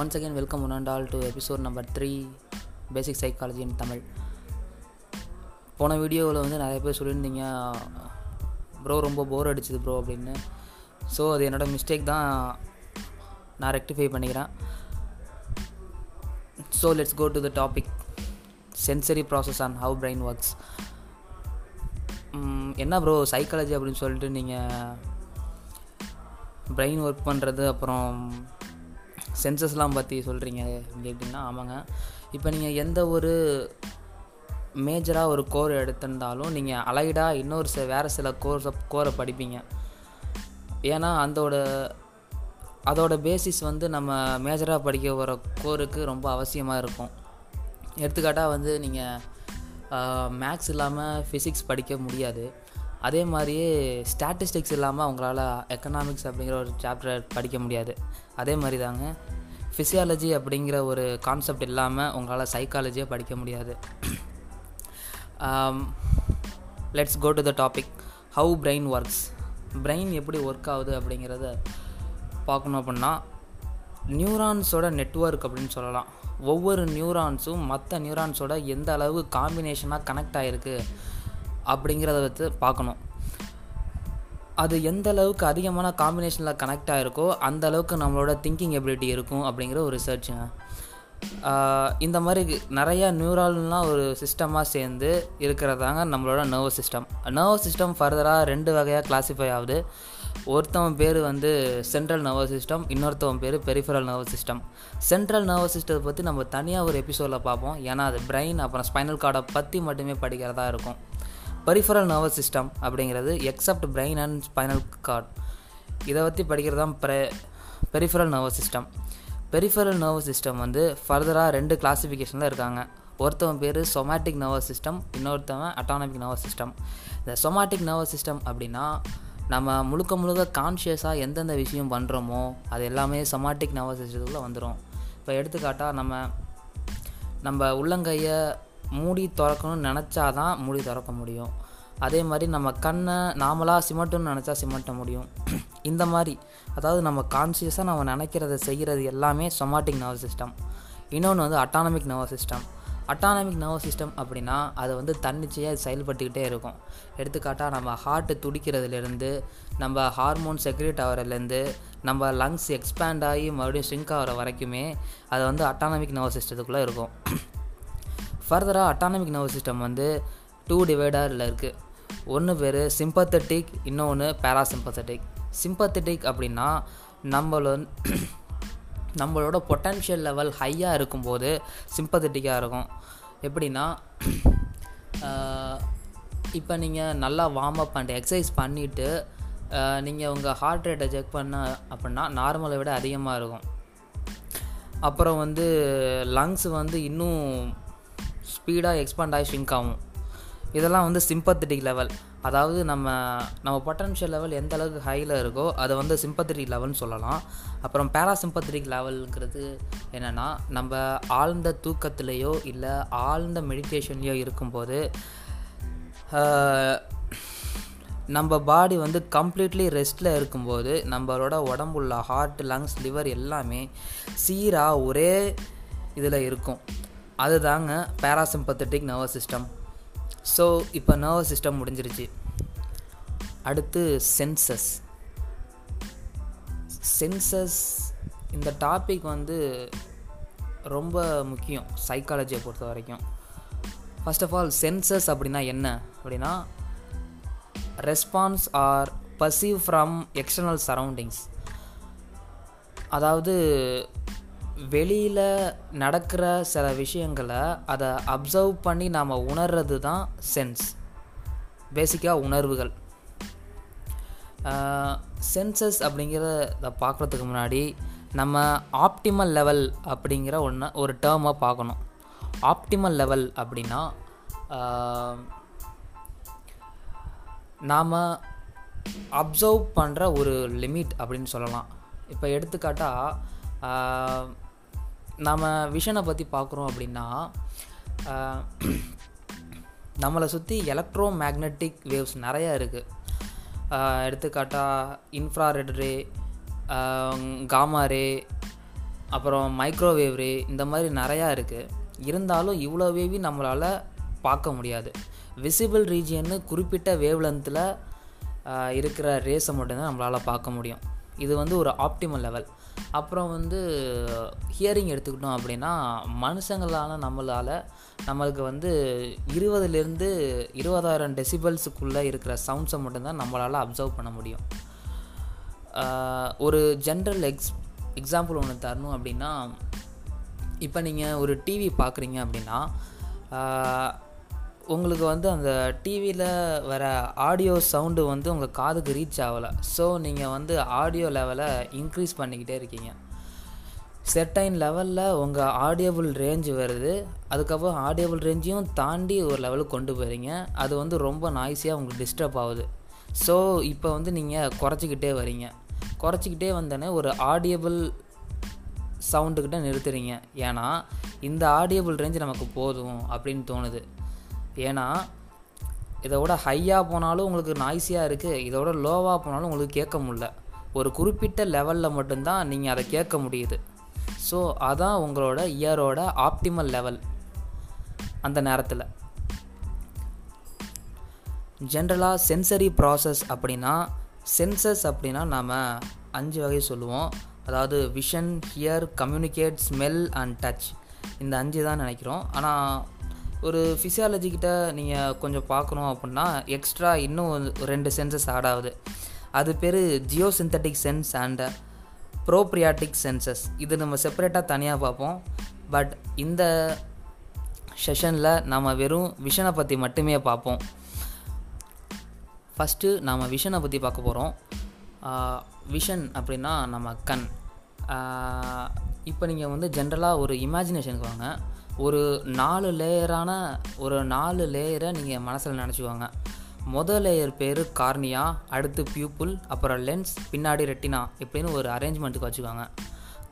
Once again welcome one and all to episode number three basic psychology in Tamil போன வீடியோவில் வந்து நிறைய பேர் சொல்லியிருந்தீங்க ப்ரோ ரொம்ப போர் அடிச்சுது ப்ரோ அப்படின்னு. ஸோ அது என்னோடய மிஸ்டேக் தான். நான் ரெக்டிஃபை பண்ணிக்கிறேன். So let's go to the topic sensory process on how brain works என்ன ப்ரோ சைக்காலஜி அப்படின்னு சொல்லிட்டு நீங்கள் பிரெயின் ஒர்க் பண்ணுறது அப்புறம் சென்சஸ்லாம் பற்றி சொல்கிறீங்க எப்படின்னா ஆமாங்க. இப்போ நீங்கள் எந்த ஒரு மேஜராக ஒரு கோர் எடுத்திருந்தாலும் நீங்கள் அலைடாக இன்னொரு சில வேறு சில கோர்ஸை கோரை படிப்பீங்க. ஏன்னா அதோட அதோட பேசிஸ் வந்து நம்ம மேஜராக படிக்க வர கோருக்கு ரொம்ப அவசியமாக இருக்கும். எடுத்துக்காட்டாக வந்து நீங்கள் மேக்ஸ் இல்லாமல் ஃபிசிக்ஸ் படிக்க முடியாது. அதே மாதிரியே ஸ்டாட்டிஸ்டிக்ஸ் இல்லாமல் அவங்களால எக்கனாமிக்ஸ் அப்படிங்கிற ஒரு சாப்டர் படிக்க முடியாது. அதே மாதிரி தாங்க ஃபிசியாலஜி அப்படிங்கிற ஒரு கான்செப்ட் இல்லாமல் உங்களால் சைக்காலஜியை படிக்க முடியாது. Let's go to the topic how brain works brain எப்படி ஒர்க் ஆகுது அப்படிங்கிறத பார்க்கணும் அப்படின்னா நியூரான்ஸோட நெட்ஒர்க் அப்படின்னு சொல்லலாம். ஒவ்வொரு நியூரான்ஸும் மற்ற நியூரான்ஸோட எந்த அளவு காம்பினேஷனாக கனெக்ட் ஆகிருக்கு அப்படிங்கிறத வச்சு பார்க்கணும். அது எந்த அளவுக்கு அதிகமான காம்பினேஷனில் கனெக்ட் ஆகிருக்கோ அந்த அளவுக்கு நம்மளோட திங்கிங் எபிலிட்டி இருக்கும் அப்படிங்கிற ஒரு ரிசர்ச்சுங்க இந்த மாதிரி நிறையா நியூரால்லாம் ஒரு சிஸ்டமாக சேர்ந்து இருக்கிறதாங்க நம்மளோட நர்வஸ் சிஸ்டம் நர்வஸ் சிஸ்டம் ஃபர்தராக ரெண்டு வகையாக கிளாஸிஃபை ஆகுது. ஒருத்தவன் பேர் வந்து சென்ட்ரல் நர்வஸ் சிஸ்டம் இன்னொருத்தவன் பேர் peripheral nervous system central nervous சிஸ்டத்தை பற்றி நம்ம தனியாக ஒரு எபிசோடில் பார்ப்போம். ஏன்னா அது பிரெயின் அப்புறம் ஸ்பைனல் கார்டை பற்றி மட்டுமே படிக்கிறதா இருக்கும். பெரிஃபரல் நர்வஸ் சிஸ்டம் அப்படிங்கிறது except brain and spinal cord இதை பற்றி படிக்கிறது தான் பெ peripheral nervous system peripheral nervous system வந்து ஃபர்தராக ரெண்டு கிளாஸிஃபிகேஷனில் இருக்காங்க. ஒருத்தவன் பேர் சொமேட்டிக் நர்வஸ் சிஸ்டம் இன்னொருத்தவன் அட்டானமிக் நர்வஸ் சிஸ்டம் இந்த சொமேட்டிக் நர்வஸ் சிஸ்டம் அப்படின்னா நம்ம முழுக்க முழுக்க கான்ஷியஸாக எந்தெந்த விஷயம் பண்ணுறோமோ அது எல்லாமே சொமாட்டிக் நர்வஸ் சிஸ்டத்துக்குள்ளே வந்துடும் இப்போ எடுத்துக்காட்டால் நம்ம நம்ம உள்ளங்கையை மூடி திறக்கணும்னு நினச்சா தான் மூடி திறக்க முடியும். அதே மாதிரி நம்ம கண்ணை நாமளாக சிமட்டணும்னு நினச்சா சிமட்ட முடியும். இந்த மாதிரி அதாவது நம்ம கான்சியஸாக நம்ம நினைக்கிறத செய்கிறது எல்லாமே சொமாட்டிக் நர்வஸ் சிஸ்டம் இன்னொன்று வந்து autonomic nervous system autonomic nervous system அப்படின்னா அது வந்து தன்னிச்சையாக செயல்பட்டுக்கிட்டே இருக்கும். எடுத்துக்காட்டால் நம்ம ஹார்ட்டு துடிக்கிறதுலேருந்து நம்ம ஹார்மோன் செக்ரேட் ஆகிறதுலேருந்து நம்ம லங்ஸ் எக்ஸ்பேண்ட் ஆகி மறுபடியும் ஸ்ட்ரிங்க் ஆகிற வரைக்குமே அது வந்து அட்டானமிக் நர்வஸ் சிஸ்டத்துக்குள்ளே இருக்கும். ஃபர்தராக அட்டானமிக் நர்வஸ் சிஸ்டம் வந்து டூ டிவைடரில் இருக்குது ஒன்று பேர் சிம்பத்தட்டிக் இன்னொன்று பேராசிம்பத்தட்டிக் சிம்பத்தட்டிக் அப்படின்னா நம்மள நம்மளோட பொட்டன்ஷியல் லெவல் ஹையாக இருக்கும்போது சிம்பத்தட்டிக்காக இருக்கும். எப்படின்னா இப்போ நீங்கள் நல்லா வார்ம் அப் பண்ணிட்டு எக்ஸசைஸ் பண்ணிவிட்டு நீங்கள் உங்கள் ஹார்ட் ரேட்டை செக் பண்ண அப்படின்னா நார்மலை விட அதிகமாக இருக்கும். அப்புறம் வந்து லங்ஸ் வந்து இன்னும் ஸ்பீடாக எக்ஸ்பாண்ட் ஆகி ஷ்ரிங்க் ஆகும். இதெல்லாம் வந்து சிம்பத்தட்டிக் லெவல் அதாவது நம்ம நம்ம பொட்டன்ஷியல் லெவல் எந்த அளவுக்கு ஹையில் இருக்கோ அதை வந்து சிம்பத்தட்டிக் லெவல்னு சொல்லலாம். அப்புறம் பேராசிம்பத்தட்டிக் லெவலுங்கிறது என்னென்னா நம்ம ஆழ்ந்த தூக்கத்திலேயோ இல்லை ஆழ்ந்த மெடிடேஷன்லேயோ இருக்கும்போது நம்ம பாடி வந்து கம்ப்ளீட்லி ரெஸ்ட்டில் இருக்கும்போது நம்மளோட உடம்புள்ள ஹார்ட் லங்ஸ் லிவர் எல்லாமே சீராக ஒரே இதில் இருக்கும். அதுதாங்க பேராசிம்பத்தட்டிக் நர்வஸ் சிஸ்டம் ஸோ இப்போ நர்வஸ் சிஸ்டம் முடிஞ்சிருச்சு. அடுத்து சென்சஸ் சென்சஸ் இந்த டாபிக் வந்து ரொம்ப முக்கியம் சைக்காலஜியை பொறுத்த வரைக்கும். ஃபர்ஸ்ட் ஆஃப் ஆல் சென்சஸ் அப்படின்னா என்ன? அப்படின்னா response are perceive from external surroundings அதாவது வெளியில் நடக்கிற சில விஷயங்களை அதை அப்சர்வ் பண்ணி நாம் உணர்றது தான் சென்ஸ் பேசிக்காக உணர்வுகள். சென்சஸ் அப்படிங்கிறத பார்க்குறதுக்கு முன்னாடி நம்ம ஆப்டிமல் லெவல் அப்படிங்கிற ஒன்று ஒரு டேர்மை பார்க்கணும். ஆப்டிமல் லெவல் அப்படின்னா நாம் அப்சர்வ் பண்ணுற ஒரு லிமிட் அப்படின்னு சொல்லலாம். இப்போ எடுத்துக்காட்டால் நம்ம விஷனை பற்றி பார்க்குறோம் அப்படின்னா நம்மளை சுற்றி எலக்ட்ரோ மேக்னெட்டிக் வேவ்ஸ் நிறையா இருக்குது எடுத்துக்காட்டாக இன்ஃப்ராரெட் ரே காமா ரே அப்புறம் மைக்ரோவேவ் ரே இந்த மாதிரி நிறையா இருக்குது இருந்தாலும் இவ்வளோ வேவி நம்மளால் பார்க்க முடியாது. விசிபிள் ரீஜியன்னு குறிப்பிட்ட வேவ் லென்த்தில் இருக்கிற ரேஸை மட்டும்தான் நம்மளால் பார்க்க முடியும். இது வந்து ஒரு ஆப்டிமல் லெவல் அப்புறம் வந்து ஹியரிங் எடுத்துக்கிட்டோம் அப்படின்னா மனுஷங்களால் நம்மளால் நம்மளுக்கு வந்து இருபதுலேருந்து இருபதாயிரம் டெசிபல்ஸுக்குள்ளே இருக்கிற சவுண்ட்ஸை மட்டும்தான் நம்மளால் அப்சர்வ் பண்ண முடியும். ஒரு ஜென்ரல் எக்ஸ் எக்ஸாம்பிள் ஒன்று தரணும் அப்படின்னா இப்போ நீங்கள் ஒரு டிவி பார்க்குறீங்க அப்படின்னா உங்களுக்கு வந்து அந்த டிவியில் வர ஆடியோ சவுண்டு வந்து உங்கள் காதுக்கு ரீச் ஆகலை. ஸோ நீங்கள் வந்து ஆடியோ லெவலை இன்க்ரீஸ் பண்ணிக்கிட்டே இருக்கீங்க. செட்டைன் லெவலில் உங்கள் ஆடியபிள் ரேஞ்சு வருது. அதுக்கப்புறம் ஆடியபிள் ரேஞ்சையும் தாண்டி ஒரு லெவலுக்கு கொண்டு போகிறீங்க அது வந்து ரொம்ப நாய்ஸியாக உங்களுக்கு டிஸ்டர்ப் ஆகுது. ஸோ இப்போ வந்து நீங்கள் குறைச்சிக்கிட்டே வரீங்க. குறைச்சிக்கிட்டே வந்தோடனே ஒரு ஆடியபிள் சவுண்டுக்கிட்ட நிறுத்துறீங்க. ஏன்னா இந்த ஆடியபிள் ரேஞ்ச் நமக்கு போதும் அப்படின்னு தோணுது. ஏன்னா இதோட ஹையாக போனாலும் உங்களுக்கு நாய்ஸியாக இருக்குது இதோட லோவாக போனாலும் உங்களுக்கு கேட்க முடில ஒரு குறிப்பிட்ட லெவலில் மட்டும்தான் நீங்கள் அதை கேட்க முடியுது. ஸோ அதான் உங்களோட இயரோட ஆப்டிமல் லெவல் அந்த நேரத்தில். ஜென்ரலாக சென்சரி ப்ராசஸ் அப்படின்னா சென்சஸ் அப்படின்னா நாம் அஞ்சு வகை சொல்லுவோம். அதாவது vision hear communicate smell and touch இந்த அஞ்சு தான் நினைக்கிறோம். ஆனால் ஒரு ஃபிசியாலஜிக்கிட்ட நீங்கள் கொஞ்சம் பார்க்கணும் அப்படின்னா எக்ஸ்ட்ரா இன்னும் ரெண்டு சென்சஸ் ஆட் ஆகுது. அது பேர் geo synthetic sense and proprioceptive senses இது நம்ம செப்பரேட்டாக தனியாக பார்ப்போம். பட் இந்த செஷனில் நம்ம வெறும் விஷனை பற்றி மட்டுமே பார்ப்போம். ஃபஸ்ட்டு நாம் விஷனை பற்றி பார்க்க போகிறோம் விஷன் அப்படின்னா நம்ம கண். இப்போ நீங்கள் வந்து ஜென்ரலாக ஒரு இமேஜினேஷனுக்கு வாங்க. ஒரு நாலு லேயரான ஒரு நாலு லேயரை நீங்கள் மனசில் நினச்சிக்குவாங்க முதல் லேயர் பேர் கார்னியா அடுத்து பியூப்புல் அப்புறம் லென்ஸ் பின்னாடி ரெட்டினா இப்படின்னு ஒரு அரேஞ்ச்மெண்ட்டுக்கு வச்சுக்கோங்க.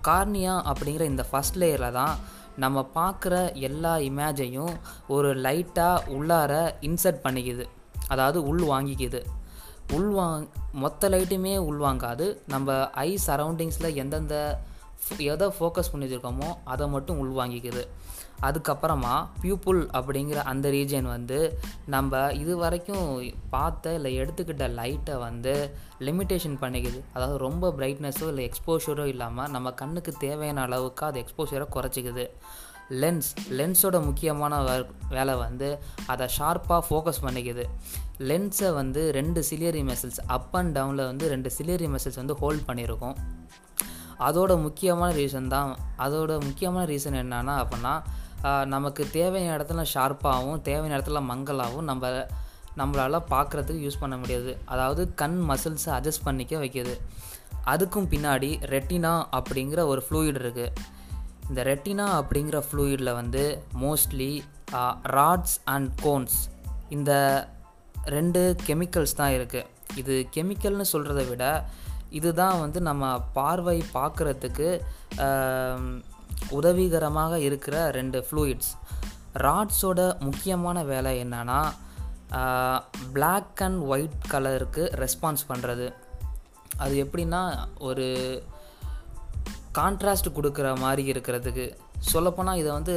கார்னியா அப்படிங்கிற இந்த ஃபஸ்ட் லேயரில் தான் நம்ம பார்க்குற எல்லா இமேஜையும் ஒரு லைட்டாக உள்ளார இன்சர்ட் பண்ணிக்குது. அதாவது உள் வாங்கிக்குது. உள்வாங் மொத்த லைட்டுமே உள்வாங்காது நம்ம ஐ சரௌண்டிங்ஸில் எந்தெந்த எதை ஃபோக்கஸ் பண்ணி வச்சுருக்கோமோ அதை மட்டும் உள்வாங்கிக்குது. அதுக்கப்புறமா பியூப்புள் அப்படிங்கிற அந்த ரீஜன் வந்து நம்ம இது வரைக்கும் பார்த்த இல்லை எடுத்துக்கிட்ட லைட்டை வந்து லிமிட்டேஷன் பண்ணிக்குது. அதாவது ரொம்ப பிரைட்னஸோ இல்லை எக்ஸ்போஷரோ இல்லாமல் நம்ம கண்ணுக்கு தேவையான அளவுக்கு அது எக்ஸ்போஷரை குறைச்சிக்குது. லென்ஸ் லென்ஸோட முக்கியமான வேலை வந்து அதை ஷார்ப்பாக ஃபோக்கஸ் பண்ணிக்குது. லென்ஸை வந்து ரெண்டு சிலியரி மெசல்ஸ் அப் அண்ட் டவுனில் வந்து ரெண்டு சிலியரி மெசல்ஸ் வந்து ஹோல்ட் பண்ணியிருக்கோம். அதோட முக்கியமான ரீசன் தான் அதோட முக்கியமான ரீசன் என்னன்னா அப்படின்னா நமக்கு தேவையான இடத்துல ஷார்ப்பாகவும் தேவையான இடத்துல மங்கலாகவும் நம்ம நம்மளால் பார்க்குறதுக்கு யூஸ் பண்ண முடியாது. அதாவது கண் மசில்ஸை அட்ஜஸ்ட் பண்ணிக்க வைக்கிது. அதுக்கும் பின்னாடி ரெட்டினா அப்படிங்கிற ஒரு ஃப்ளூயிட் இருக்குது இந்த ரெட்டினா அப்படிங்கிற ஃப்ளூயிடில் வந்து மோஸ்ட்லி ராட்ஸ் அண்ட் கோன்ஸ் இந்த ரெண்டு கெமிக்கல்ஸ் தான் இருக்குது இது கெமிக்கல்னு சொல்கிறத விட இதுதான் வந்து நம்ம பார்வை பார்க்குறதுக்கு உதவிகரமாக இருக்கிற ரெண்டு ஃப்ளூயிட்ஸ் ராட்ஸோட முக்கியமான வேலை என்னென்னா பிளாக் அண்ட் ஒயிட் கலருக்கு ரெஸ்பான்ஸ் பண்ணுறது அது எப்படின்னா ஒரு கான்ட்ராஸ்ட் கொடுக்குற மாதிரி இருக்கிறதுக்கு. சொல்லப்போனால் இதை வந்து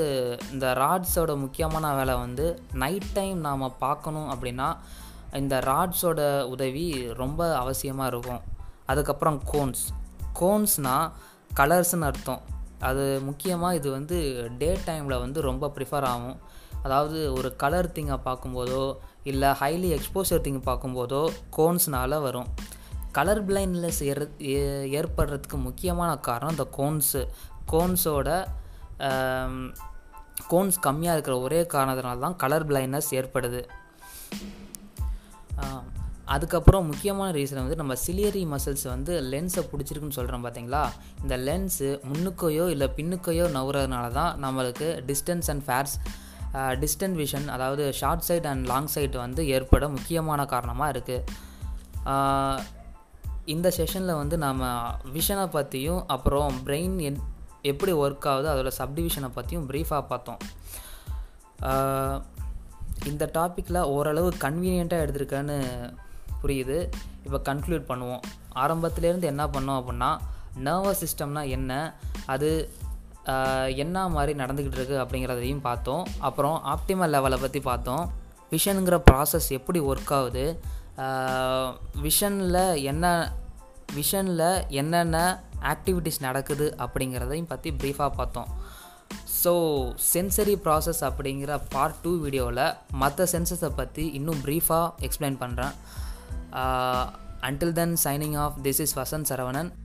இந்த ராட்ஸோட முக்கியமான வேலை வந்து நைட் டைம் நாம் பார்க்கணும் அப்படின்னா இந்த ராட்ஸோட உதவி ரொம்ப அவசியமாக இருக்கும். அதுக்கப்புறம் கோன்ஸ் கோன்ஸ்னால் கலர்ஸ்னு அர்த்தம். அது முக்கியமாக இது வந்து டே டைமில் வந்து ரொம்ப ப்ரிஃபர் ஆகும். அதாவது ஒரு கலர் திங்கை பார்க்கும்போதோ இல்லை ஹைலி எக்ஸ்போசர் திங் பார்க்கும்போதோ கோன்ஸ்னால் வரும். கலர் பிளைண்ட்னஸ் ஏற் ஏற்படுறதுக்கு முக்கியமான காரணம் இந்த கோன்ஸு கோன்ஸோட கோன்ஸ் கம்மியாக இருக்கிற ஒரே காரணத்தினால தான் கலர் பிளைண்ட்னஸ் ஏற்படுது அதுக்கப்புறம் முக்கியமான ரீசன் வந்து நம்ம சிலியரி மசில்ஸ் வந்து லென்ஸை பிடிச்சிருக்குன்னு சொல்கிறோம் பார்த்தீங்களா இந்த லென்ஸு முன்னுக்கையோ இல்லை பின்னுக்கையோ நவுறதுனால தான் நம்மளுக்கு distance and far distant vision அதாவது short sight and long sight வந்து ஏற்பட முக்கியமான காரணமாக இருக்குது இந்த செஷனில் வந்து நாம் விஷனை பற்றியும் அப்புறம் பிரெயின் என் எப்படி ஒர்க் ஆகுது அதோட சப்டிவிஷனை பற்றியும் ப்ரீஃபாக பார்த்தோம். இந்த டாப்பிக்கில் ஓரளவு கன்வீனியண்ட்டாக எடுத்திருக்கேன்னு புரியுது. இப்போ கன்க்ளூட் பண்ணுவோம். ஆரம்பத்துலேருந்து என்ன பண்ணோம் அப்படின்னா நர்வஸ் சிஸ்டம்னா என்ன? அது என்ன மாதிரி நடந்துக்கிட்டு இருக்குது அப்படிங்கிறதையும் பார்த்தோம். அப்புறம் ஆப்டிமல் லெவலை பற்றி பார்த்தோம். விஷனுங்கிற ப்ராசஸ் எப்படி ஒர்க் ஆகுது? விஷனில் என்ன விஷனில் என்னென்ன ஆக்டிவிட்டீஸ் நடக்குது அப்படிங்கிறதையும் பற்றி ப்ரீஃபாக பார்த்தோம். ஸோ சென்சரி ப்ராசஸ் அப்படிங்கிற பார்ட் டூ வீடியோவில் மற்ற சென்சஸை பற்றி இன்னும் ப்ரீஃபாக எக்ஸ்பிளைன் பண்ணுறேன் Uh, until then, signing off. This is Vasan Saravanan.